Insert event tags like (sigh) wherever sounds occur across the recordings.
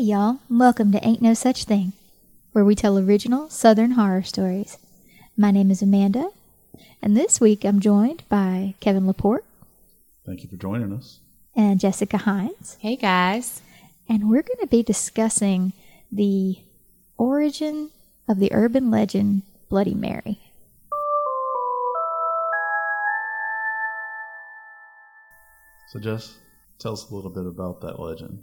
Hey, y'all, welcome to Ain't No Such Thing, where we tell original Southern horror stories. My name is Amanda, and this week I'm joined by Kevin Laporte Thank you for joining us. and Jessica Hines, Hey guys. and we're going to be discussing the origin of the urban legend Bloody Mary. So, Jess, tell us a little bit about that legend.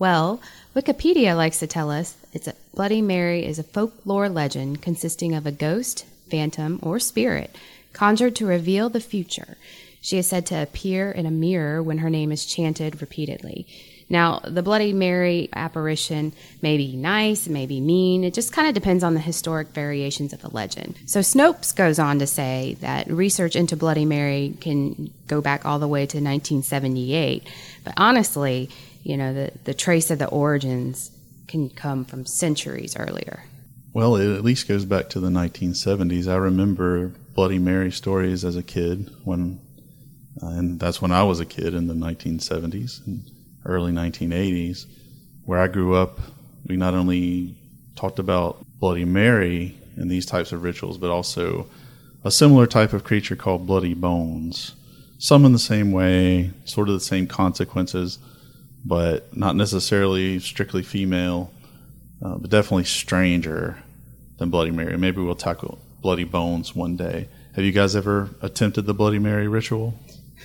Well, Wikipedia likes to tell us it's a Bloody Mary is a folklore legend consisting of a ghost, phantom, or spirit conjured to reveal the future. She is said to appear in a mirror when her name is chanted repeatedly. Now, the Bloody Mary apparition may be nice, may be mean. It just kind of depends on the historic variations of the legend. So, Snopes goes on to say that research into Bloody Mary can go back all the way to 1978. But honestly, you know, the, the trace of the origins can come from centuries earlier. Well, it at least goes back to the 1970s. I remember Bloody Mary stories as a kid when, uh, and that's when I was a kid in the 1970s and early 1980s, where I grew up. We not only talked about Bloody Mary and these types of rituals, but also a similar type of creature called Bloody Bones. Some in the same way, sort of the same consequences, but not necessarily strictly female uh, but definitely stranger than Bloody Mary. Maybe we'll tackle Bloody Bones one day. Have you guys ever attempted the Bloody Mary ritual?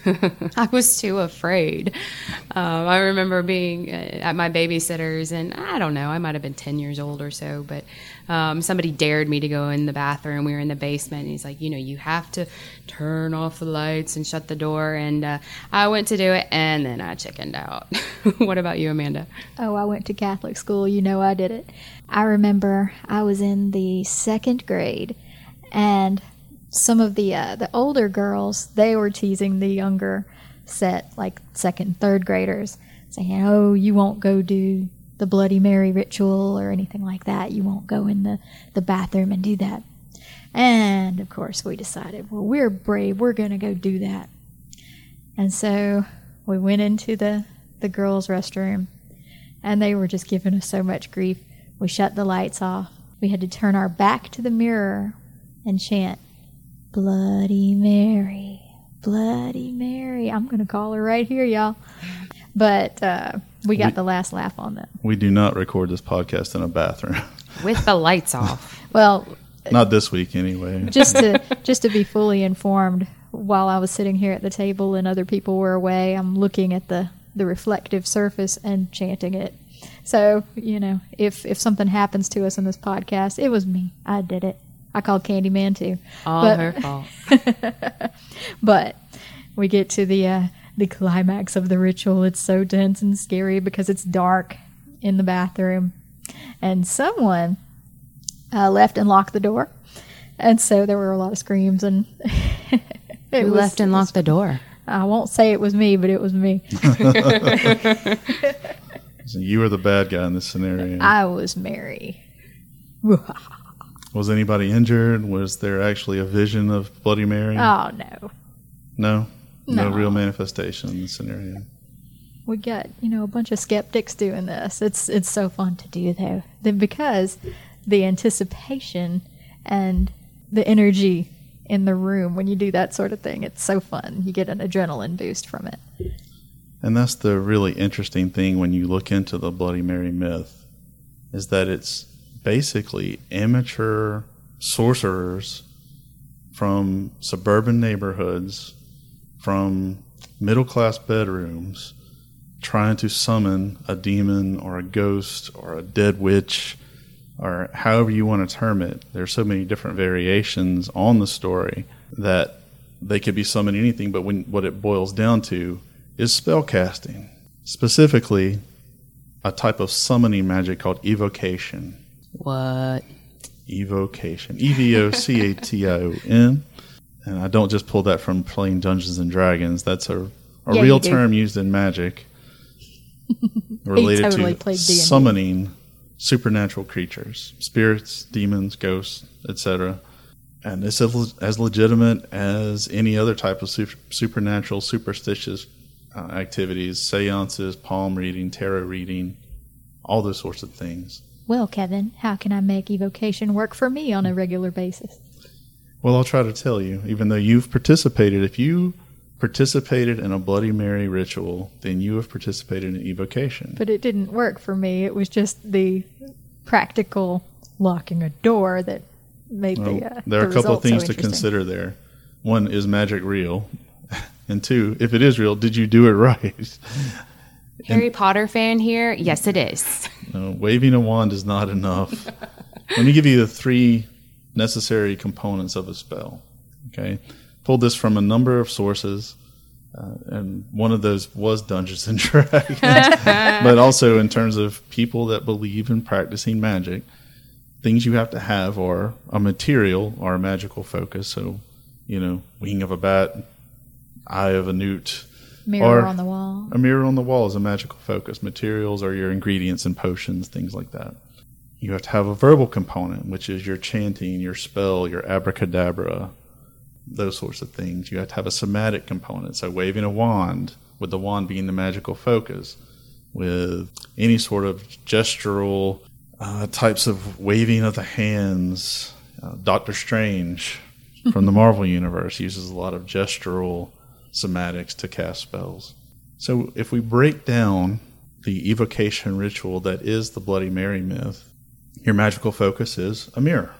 (laughs) I was too afraid. Um, I remember being uh, at my babysitter's, and I don't know, I might have been 10 years old or so, but um, somebody dared me to go in the bathroom. We were in the basement, and he's like, you know, you have to turn off the lights and shut the door. And uh, I went to do it, and then I chickened out. (laughs) what about you, Amanda? Oh, I went to Catholic school. You know I did it. I remember I was in the second grade, and some of the uh, the older girls they were teasing the younger set, like second, third graders, saying, "Oh, you won't go do the Bloody Mary ritual or anything like that. You won't go in the the bathroom and do that." And of course, we decided, well, we're brave. We're going to go do that. And so we went into the the girls' restroom and they were just giving us so much grief. We shut the lights off. We had to turn our back to the mirror and chant, Bloody Mary, Bloody Mary. I'm going to call her right here, y'all. But uh, we got We- the last laugh on that. We do not record this podcast in a bathroom. (laughs) With the lights off. Well, not this week, anyway. just to (laughs) just to be fully informed, while I was sitting here at the table and other people were away, I'm looking at the the reflective surface and chanting it. So you know, if if something happens to us in this podcast, it was me. I did it. I called Candyman too. All But- her (laughs) fault. But we get to the uh, the climax of the ritual. It's so dense and scary because it's dark in the bathroom, and someone uh, left and locked the door, and so there were a lot of screams and. (laughs) it Who was- left and locked the door? I won't say it was me, but it was me. (laughs) So you were the bad guy in this scenario. I was Mary. Was anybody injured? Was there actually a vision of Bloody Mary? Oh no. no? No No. real manifestation in the scenario. we got you know a bunch of skeptics doing this. It's it's so fun to do though, then because the anticipation and the energy in the room when you do that sort of thing, it's so fun. You get an adrenaline boost from it. And that's the really interesting thing when you look into the Bloody Mary myth is that it's basically amateur sorcerers from suburban neighborhoods, from middle class bedrooms, trying to summon a demon or a ghost or a dead witch or however you want to term it. There's so many different variations on the story that they could be summoning anything, but when what it boils down to is spell casting. Specifically, a type of summoning magic called evocation. What? Evocation. E V O C A T I O N. And I don't just pull that from playing Dungeons and Dragons. That's a, a Yeah, real term used in magic (laughs) related totally to summoning supernatural creatures, spirits, demons, ghosts, etc. And it's as as legitimate as any other type of su- supernatural, superstitious uh, activities, seances, palm reading, tarot reading, all those sorts of things. Well, Kevin, how can I make evocation work for me on a regular basis? Well, I'll try to tell you, even though you've participated, if you participated in a Bloody Mary ritual, then you have participated in evocation. But it didn't work for me. It was just the practical locking a door that made Well, the. Uh, there are the a couple of things so to consider there. One, is magic real? (laughs) And two, if it is real, did you do it (laughs) right? Harry Potter fan here? Yes, it is. (laughs) No, waving a wand is not enough. Let me give you the three necessary components of a spell. Okay, pulled this from a number of sources, uh, and one of those was Dungeons and (laughs) Dragons, (laughs) but also in terms of people that believe in practicing magic. Things you have to have are a material or a magical focus. So, you know, wing of a bat, eye of a newt, Mirror or- on the wall. a mirror on the wall is a magical focus. Materials are your ingredients and potions, things like that. You have to have a verbal component, which is your chanting, your spell, your abracadabra, those sorts of things. You have to have a somatic component, so waving a wand, with the wand being the magical focus, with any sort of gestural uh, types of waving of the hands. Uh, Doctor Strange from the Marvel Universe uses a lot of gestural somatics to cast spells. So if we break down the evocation ritual that is the Bloody Mary myth, your magical focus is a mirror.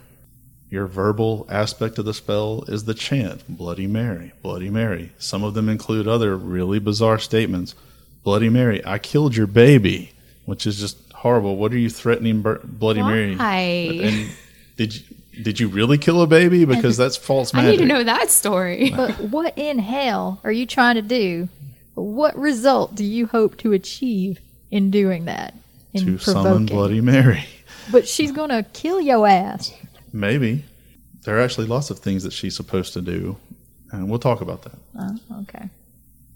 Your verbal aspect of the spell is the chant, Bloody Mary, Bloody Mary. Some of them include other really bizarre statements. Bloody Mary, I killed your baby, which is just horrible. What are you threatening Bloody Mary? Why? And did you, did you really kill a baby? Because that's false magic. I need to know that story. But what in hell are you trying to do? What result do you hope to achieve in doing that? In to summon? Bloody Mary. But she's gonna kill your ass. Maybe. There are actually lots of things that she's supposed to do, and we'll talk about that. Oh, okay.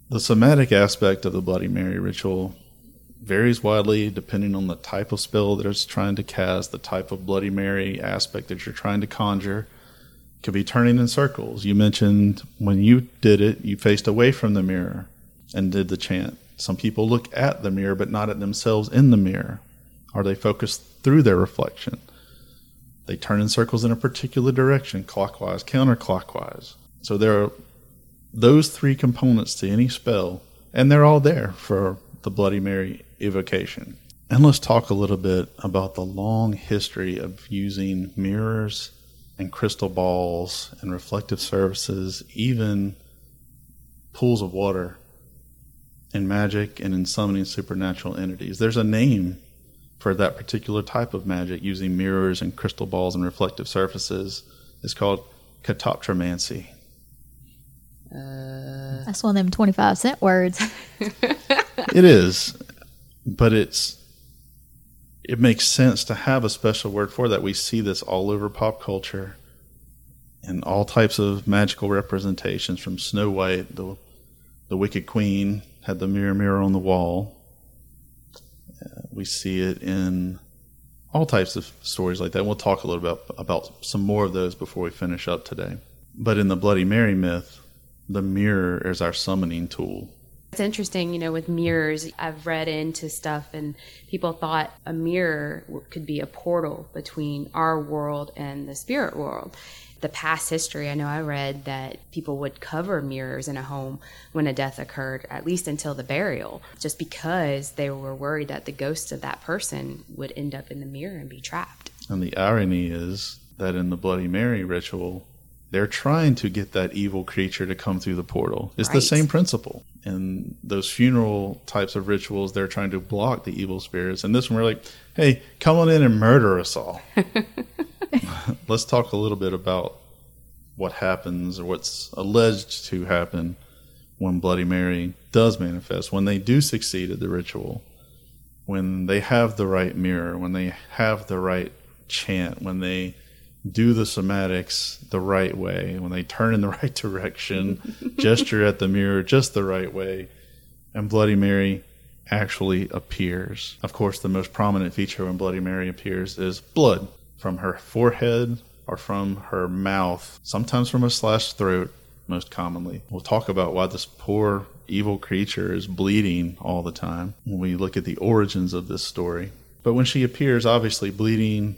The somatic aspect of the Bloody Mary ritual varies widely depending on the type of spell that it's trying to cast, the type of Bloody Mary aspect that you're trying to conjure. It could be turning in circles. You mentioned when you did it, you faced away from the mirror and did the chant. Some people look at the mirror but not at themselves in the mirror, Are they focused through their reflection. They turn in circles in a particular direction, clockwise, counterclockwise. So there are those three components to any spell, and they're all there for the Bloody Mary evocation. And let's talk a little bit about the long history of using mirrors and crystal balls and reflective surfaces, even pools of water in magic and in summoning supernatural entities. There's a name for that particular type of magic using mirrors and crystal balls and reflective surfaces. It's called catoptromancy. Uh, That's one of them twenty-five cent words. (laughs) it is, but it's it makes sense to have a special word for that. We see this all over pop culture in all types of magical representations from Snow White, the the Wicked Queen had the mirror mirror on the wall. Uh, we see it in all types of stories like that. We'll talk a little bit about, about some more of those before we finish up today. But in the Bloody Mary myth, the mirror is our summoning tool. It's interesting, you know, with mirrors. I've read into stuff, and people thought a mirror could be a portal between our world and the spirit world. The past history, I know I read that people would cover mirrors in a home when a death occurred, at least until the burial, just because they were worried that the ghost of that person would end up in the mirror and be trapped. And the irony is that in the Bloody Mary ritual, they're trying to get that evil creature to come through the portal. It's the same principle. In those funeral types of rituals, they're trying to block the evil spirits. And this one, we're like, hey, come on in and murder us all. (laughs) Let's talk a little bit about what happens or what's alleged to happen when Bloody Mary does manifest, when they do succeed at the ritual, when they have the right mirror, when they have the right chant, when they do the somatics the right way, when they turn in the (laughs) right direction, gesture at the mirror just the right way, and Bloody Mary actually appears. Of course, the most prominent feature when Bloody Mary appears is blood from her forehead or from her mouth, sometimes from a slashed throat, most commonly. We'll talk about why this poor evil creature is bleeding all the time when we look at the origins of this story. But when she appears, obviously bleeding,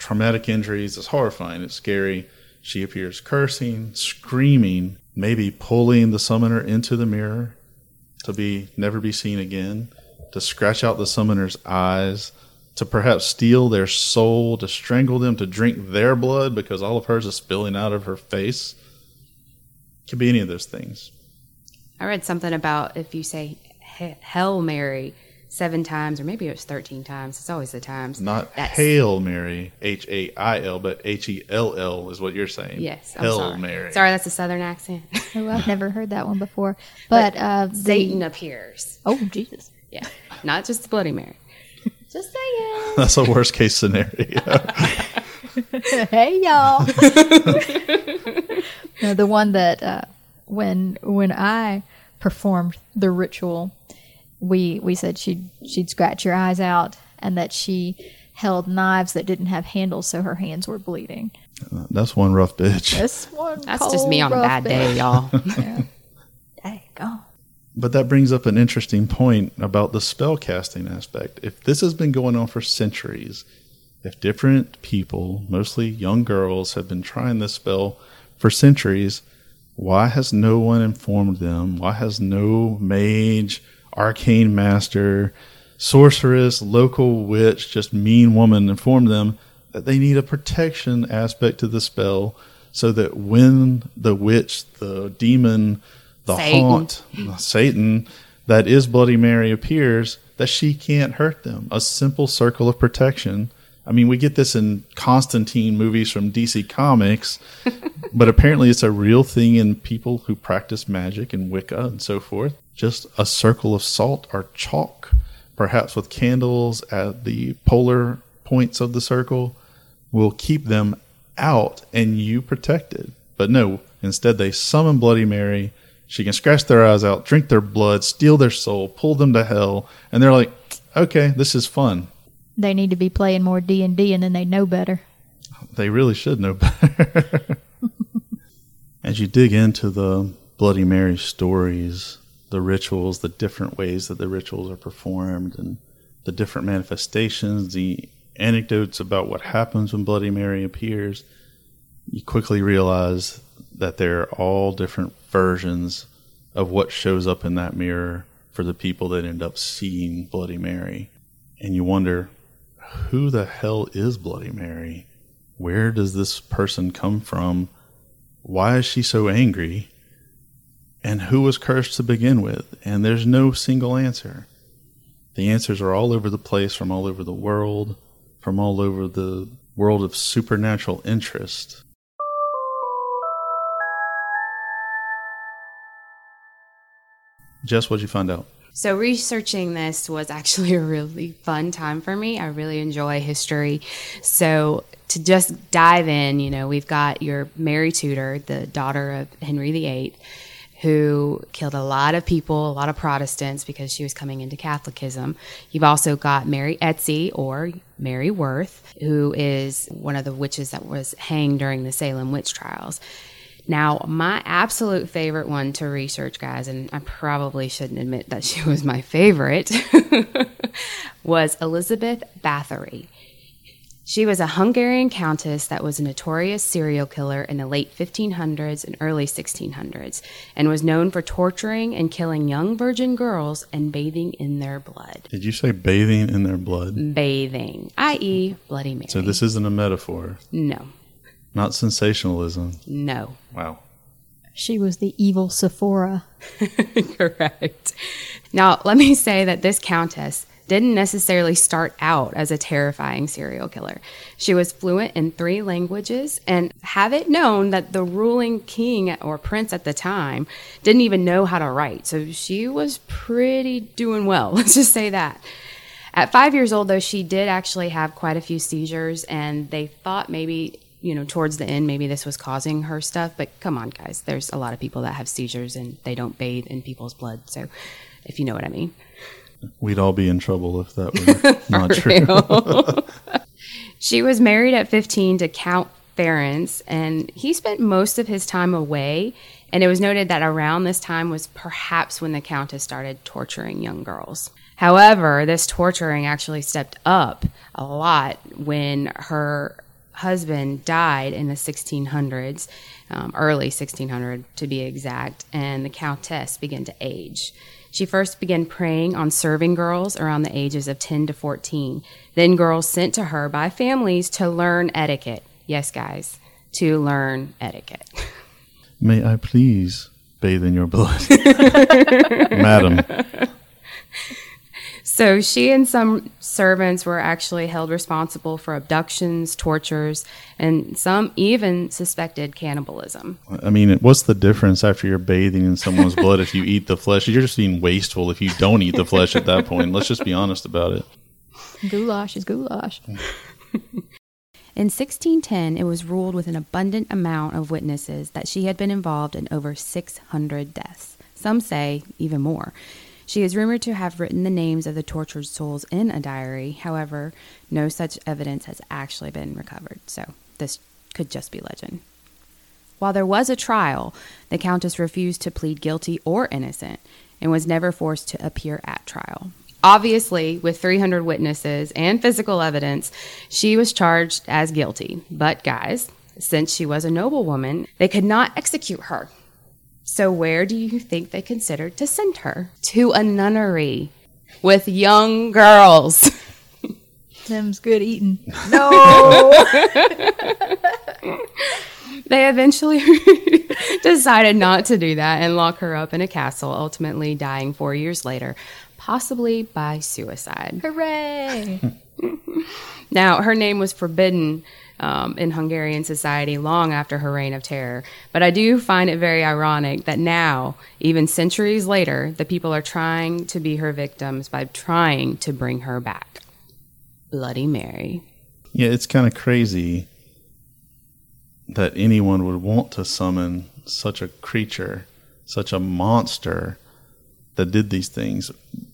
traumatic injuries, it's horrifying, it's scary. She appears cursing, screaming, maybe pulling the summoner into the mirror to be never be seen again, to scratch out the summoner's eyes, to perhaps steal their soul, to strangle them, to drink their blood because all of hers is spilling out of her face. Could be any of those things. I read something about if you say "He- Hail Mary seven times, or maybe it was 13 times. It's always the times. Not That's- Hail Mary, H A I L, but H E L L is what you're saying. Yes. I'm Hail sorry. Mary. Sorry, that's a southern accent. (laughs) Oh, I've never heard that one before. (laughs) But, uh, the, Satan appears. Oh, Jesus. Yeah. Not just the Bloody Mary. (laughs) Just saying. That's a worst case scenario. hey y'all. no, the one that uh, when when I performed the ritual, we we said she'd she'd scratch your eyes out, and that she held knives that didn't have handles, so her hands were bleeding. Uh, that's one rough bitch. This one, That's just me on a bad day, y'all. (laughs) Hey, go. But that brings up an interesting point about the spell casting aspect. If this has been going on for centuries, if different people, mostly young girls, have been trying this spell for centuries, why has no one informed them? Why has no mage, arcane master, sorceress, local witch, just mean woman informed them that they need a protection aspect to the spell so that when the witch, the demon, the Satan. haunt, Satan, that is Bloody Mary appears, that she can't hurt them. A simple circle of protection. I mean, we get this in Constantine movies from DC Comics, (laughs) but apparently it's a real thing in people who practice magic and Wicca and so forth. Just a circle of salt or chalk, perhaps with candles at the polar points of the circle, will keep them out and you protected. But no, instead they summon Bloody Mary. She can scratch their eyes out, drink their blood, steal their soul, pull them to hell, and they're like, "Okay, this is fun." They need to be playing more D and D, and then they know better. They really should know better. (laughs) As you dig into the Bloody Mary stories, the rituals, the different ways that the rituals are performed, and the different manifestations, the anecdotes about what happens when Bloody Mary appears, you quickly realize that there are all different versions of what shows up in that mirror for the people that end up seeing Bloody Mary. And you wonder, who the hell is Bloody Mary? Where does this person come from? Why is she so angry? And who was cursed to begin with? And there's no single answer. The answers are all over the place from all over the world, from all over the world of supernatural interest. Jess, what'd you find out? So, researching this was actually (laughs) a really fun time for me. I really enjoy history. So, to just dive in, you know, we've got your Mary Tudor, the daughter of Henry VIII, who killed a lot of people, a lot of Protestants because she was coming into Catholicism. You've also got Mary Easty or Mary Worth, who is one of the witches that was hanged during the Salem witch trials. Now, my absolute favorite one to research, guys, and I probably shouldn't admit that she (laughs) was my favorite, (laughs) was Elizabeth Bathory. She was a Hungarian countess that was a notorious serial killer in the late 1500s and early 1600s and was known for torturing and killing young virgin girls and bathing in their blood. Did you say bathing in their blood? Bathing, i.e., Bloody Mary. So this isn't a metaphor, no, not sensationalism. no. Wow. She was the evil Sephora. (laughs) Correct. Now, let me say that this countess didn't necessarily start out as a terrifying serial killer. She was fluent in three languages and have it known that the ruling king or prince at the time didn't even know how to write. So she was pretty doing well. (laughs) Let's just say that. At five years old, though, she did actually have quite a few seizures, and they thought maybe, you know, towards the end, maybe this was causing her stuff. But come on, guys, there's a lot of people that have seizures and they don't bathe in people's blood. So, if you know what I mean. We'd all be in trouble if that were (laughs) not true. (laughs) She was married at 15 to Count Ferenc, and he spent most of his time away. And it was noted that around this time was perhaps when the Countess started torturing young girls. However, this torturing actually stepped up a lot when her husband died in the 1600s, um, early 1600 to be exact, and the countess began to age. She first began preying on serving girls around the ages of 10 to 14. Then girls sent to her by families to learn etiquette. Yes, guys, to learn etiquette. (laughs) May I please bathe in your blood? (laughs) Madam. (laughs) So she and some servants were actually held responsible for abductions, tortures, and some even suspected cannibalism. I mean, what's the difference after you're bathing in someone's (laughs) blood if you eat the flesh? You're just being wasteful if you don't eat the flesh at that point. Let's just be honest about it. Goulash is goulash. In 1610, it was ruled with an abundant amount of witnesses that she had been involved in over 600 deaths. Some say even more. She is rumored to have written the names of the tortured souls in a diary. However, no such evidence has actually been recovered, so this could just be legend. While there was a trial, the Countess refused to plead guilty or innocent and was never forced to appear at trial. Obviously, with 300 witnesses and physical evidence, she was charged as guilty. But, guys, since she was a noblewoman, they could not execute her. So, where do you think they considered to send her? To a nunnery with young girls. (laughs) Them's good eating. (laughs) No! they eventually (laughs) decided not to do that and lock her up in a castle, ultimately dying four years later, possibly by suicide. Hooray! Now, her name was forbidden um, in Hungarian society long after her reign of terror. But I do find it very ironic that now, even centuries later, the people are trying to be her victims by trying to bring her back. Bloody Mary. Yeah, it's kind of crazy that anyone would want to summon such a creature, such a monster that did these things.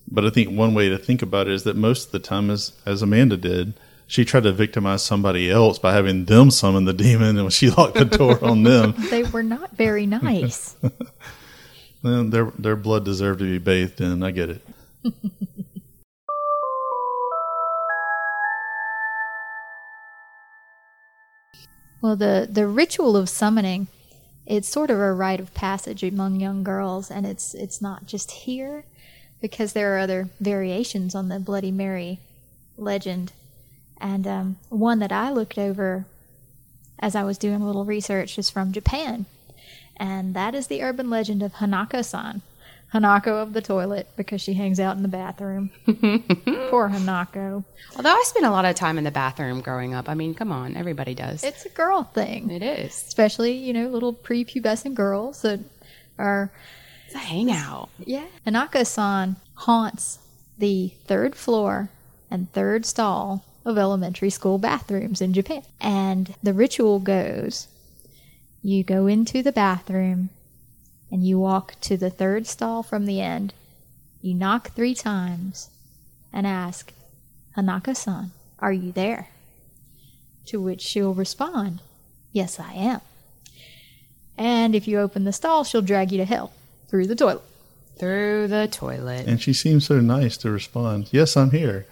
But I think one way to think about it is that most of the time, as, as Amanda did, she tried to victimize somebody else by having them summon the demon, and she (laughs) locked the door on them. (laughs) they were not very nice. (laughs) Then their their blood deserved to be bathed in. I get it. Well, the the ritual of summoning, it's sort of a rite of passage among young girls, and it's it's not just here, because there are other variations on the Bloody Mary legend, and um, one that I looked over as I was doing a little research is from Japan, and that is the urban legend of Hanako-san. Hanako of the toilet because she hangs out in the bathroom. (laughs) Poor Hanako. Although I spent a lot of time in the bathroom growing up. I mean, come on, everybody does. It's a girl thing. it is. especially you know little prepubescent girls that are It's a hangout. yeah. Hanako san haunts the third floor and third stall of elementary school bathrooms in Japan. And the ritual goes: you go into the bathroom and you walk to the third stall from the end. You knock three times and ask, Hanako-san, are you there? To which she'll respond, Yes, I am. And if you open the stall, she'll drag you to hell through the toilet. Through the toilet. And she seems so nice to respond. Yes, I'm here.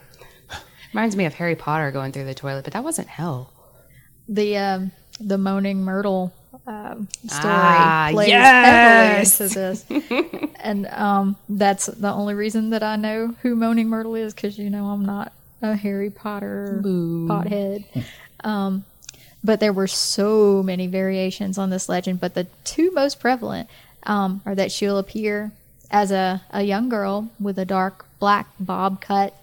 Reminds me of Harry Potter going through the toilet, but that wasn't hell. The um, the moaning Myrtle um, story Ah, plays yes! heavily into this, (laughs) and um, that's the only reason that I know who Moaning Myrtle is because you know I'm not a Harry Potter pothead. (laughs) Um, but there were so many variations on this legend, but the two most prevalent um, are that she'll appear as a, a young girl with a dark black bob cut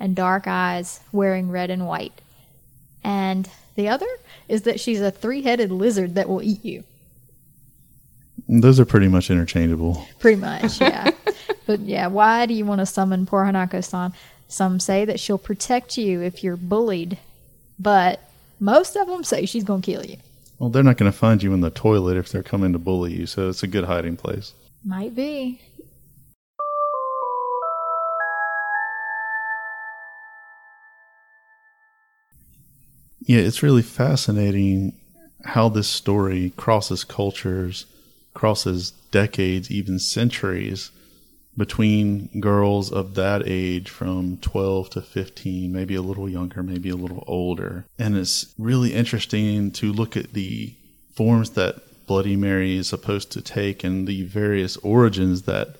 and dark eyes wearing red and white. And the other is that she's a three headed lizard that will eat you. Those are pretty much interchangeable. Pretty much, yeah. (laughs) but yeah, why do you want to summon poor Hanako-san? Some say that she'll protect you if you're bullied, but most of them say she's going to kill you. Well, they're not going to find you in the toilet if they're coming to bully you, so it's a good hiding place. Might be. Yeah, it's really fascinating how this story crosses cultures, crosses decades, even centuries. between girls of that age from 12 to 15, maybe a little younger, maybe a little older. And it's really interesting to look at the forms that Bloody Mary is supposed to take and the various origins that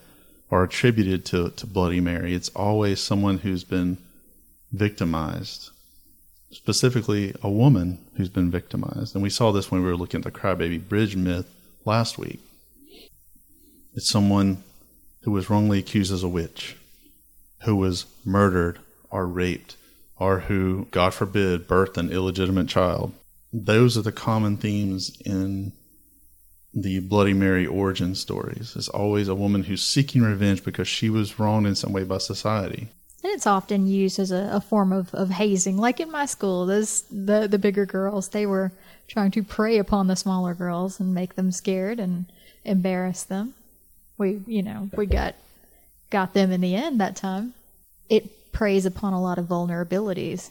are attributed to, to Bloody Mary. It's always someone who's been victimized, specifically a woman who's been victimized. And we saw this when we were looking at the crybaby bridge myth last week. It's someone who was wrongly accused as a witch, who was murdered or raped, or who, God forbid, birthed an illegitimate child. Those are the common themes in the Bloody Mary origin stories. It's always a woman who's seeking revenge because she was wronged in some way by society. And it's often used as a, a form of, of hazing. Like in my school, those the, the bigger girls, they were trying to prey upon the smaller girls and make them scared and embarrass them. We you know, we got got them in the end that time. It preys upon a lot of vulnerabilities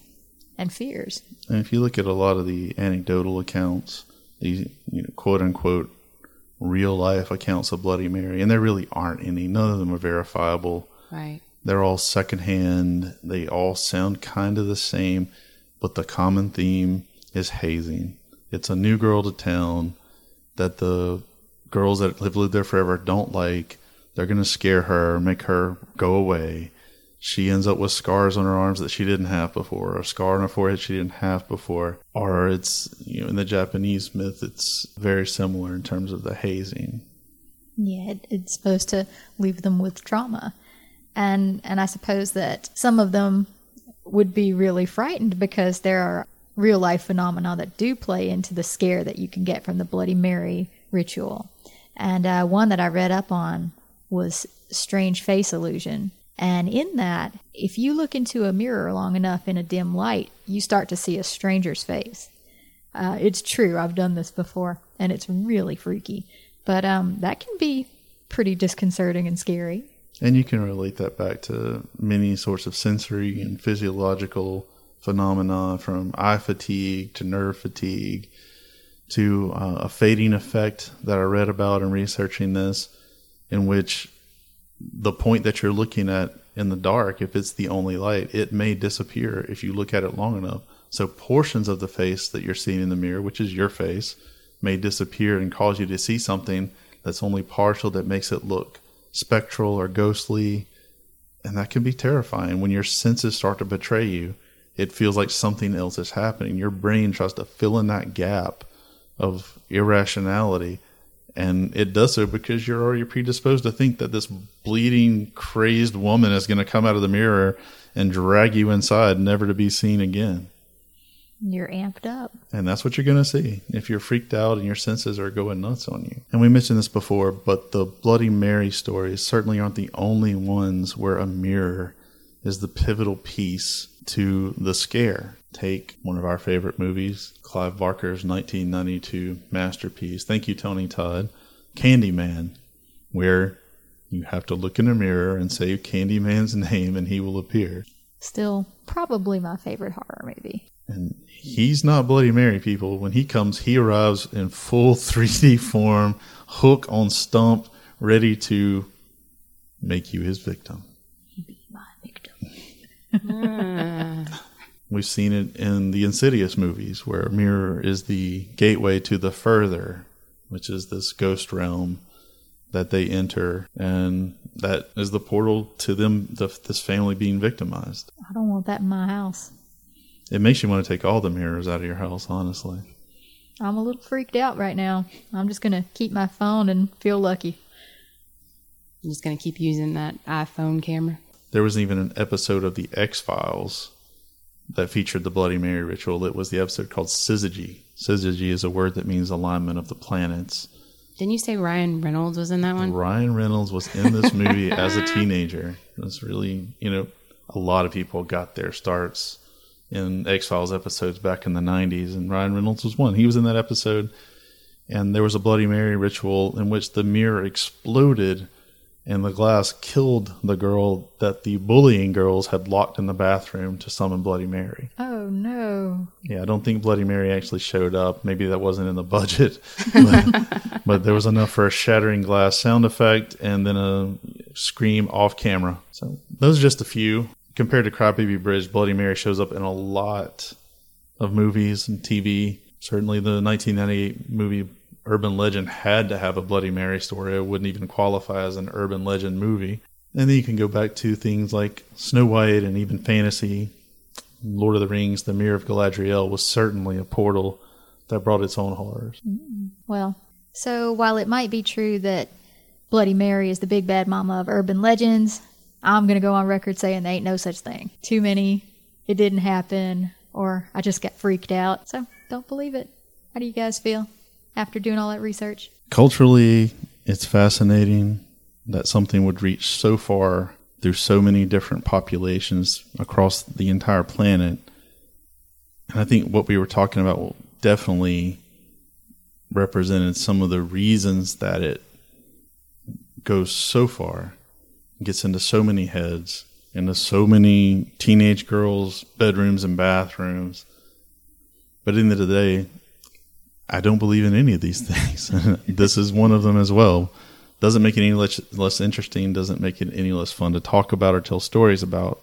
and fears. And if you look at a lot of the anecdotal accounts, these you know, quote unquote real life accounts of Bloody Mary, and there really aren't any. None of them are verifiable. Right. They're all secondhand. They all sound kind of the same, but the common theme is hazing. It's a new girl to town that the girls that have lived there forever don't like. They're going to scare her, make her go away. She ends up with scars on her arms that she didn't have before, or a scar on her forehead she didn't have before. Or it's, you know, in the Japanese myth, it's very similar in terms of the hazing. Yeah, it's supposed to leave them with trauma. And and I suppose that some of them would be really frightened because there are real life phenomena that do play into the scare that you can get from the Bloody Mary ritual. And uh, one that I read up on was strange face illusion. And in that, if you look into a mirror long enough in a dim light, you start to see a stranger's face. Uh, it's true, I've done this before, and it's really freaky. But um, that can be pretty disconcerting and scary. And you can relate that back to many sorts of sensory and physiological phenomena from eye fatigue to nerve fatigue to uh, a fading effect that I read about in researching this, in which the point that you're looking at in the dark, if it's the only light, it may disappear if you look at it long enough. So portions of the face that you're seeing in the mirror, which is your face, may disappear and cause you to see something that's only partial that makes it look spectral or ghostly. And that can be terrifying when your senses start to betray you. It feels like something else is happening. Your brain tries to fill in that gap of irrationality and it does so because you're already predisposed to think that this bleeding, crazed woman is going to come out of the mirror and drag you inside, never to be seen again. You're amped up. And that's what you're going to see if you're freaked out and your senses are going nuts on you. And we mentioned this before, but the Bloody Mary stories certainly aren't the only ones where a mirror is the pivotal piece to the scare. Take one of our favorite movies, Clive Barker's 1992 masterpiece. Thank you, Tony Todd. Candyman, where you have to look in a mirror and say Candyman's (laughs) name and he will appear. Still, probably my favorite horror movie. And he's not Bloody Mary, people. When he comes, he arrives in full (laughs) 3D form, hook on stump, ready to make you his victim. Be my victim. (laughs) We've seen it in the Insidious movies, where a mirror is the gateway to the further, which is this ghost realm that they enter, and that is the portal to them, the, this family being victimized. I don't want that in my house. It makes you want to take all the mirrors out of your house, honestly. I'm a little freaked out right now. I'm just going to keep my phone and feel lucky. I'm just going to keep using that iPhone camera. There was even an episode of The X Files that featured the Bloody Mary ritual. It was the episode called Syzygy. Syzygy is a word that means alignment of the planets. Didn't you say Ryan Reynolds was in that one? Ryan Reynolds was in this movie as a (laughs) teenager. It's really, you know, a lot of people got their starts in X Files episodes back in the 90s, and Ryan Reynolds was one. He was in that episode, and there was a Bloody Mary ritual in which the mirror exploded and the glass killed the girl that the bullying girls had locked in the bathroom to summon Bloody Mary. Oh no. Yeah, I don't think Bloody Mary actually showed up. Maybe that wasn't in the budget, (laughs) but, but there was enough for a shattering glass sound effect and then a scream off camera. So those are just a few. Compared to Crybaby Bridge, Bloody Mary shows up in a lot of movies and TV. Certainly, the 1998 movie Urban Legend had to have a Bloody Mary story. It wouldn't even qualify as an urban legend movie. And then you can go back to things like Snow White and even fantasy. Lord of the Rings, The Mirror of Galadriel was certainly a portal that brought its own horrors. Mm-hmm. Well, so while it might be true that Bloody Mary is the big bad mama of urban legends, I'm going to go on record saying there ain't no such thing. Too many, it didn't happen, or I just got freaked out. So don't believe it. How do you guys feel after doing all that research? Culturally, it's fascinating that something would reach so far through so many different populations across the entire planet. And I think what we were talking about definitely represented some of the reasons that it goes so far, gets into so many heads, into so many teenage girls' bedrooms and bathrooms. But in the end of the day, I don't believe in any of these (laughs) things. (laughs) this is one of them as well. Doesn't make it any less, less interesting, doesn't make it any less fun to talk about or tell stories about.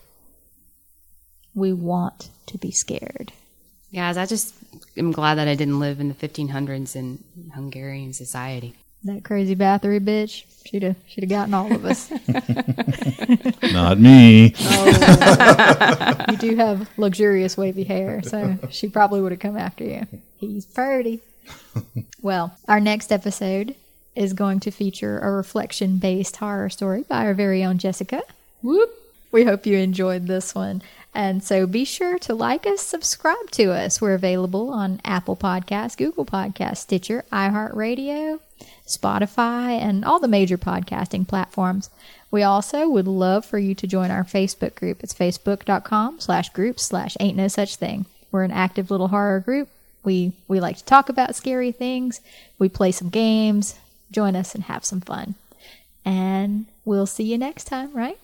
We want to be scared. Guys, I just am glad that I didn't live in the 1500s in Hungarian society. That crazy Bathory bitch, she'd have she'd have gotten all of us. (laughs) Not me. Oh, you do have luxurious wavy hair, so she probably would have come after you. He's pretty. Well, our next episode is going to feature a reflection based horror story by our very own Jessica. Whoop! We hope you enjoyed this one. And so be sure to like us, subscribe to us. We're available on Apple Podcasts, Google Podcasts, Stitcher, iHeartRadio, Spotify, and all the major podcasting platforms. We also would love for you to join our Facebook group. It's facebook.com slash groups slash ain't no such thing. We're an active little horror group. We we like to talk about scary things. We play some games. Join us and have some fun. And we'll see you next time, right?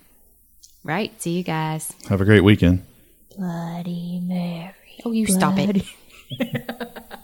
Right. See you guys. Have a great weekend. Bloody Mary. Oh, you stop it. (laughs)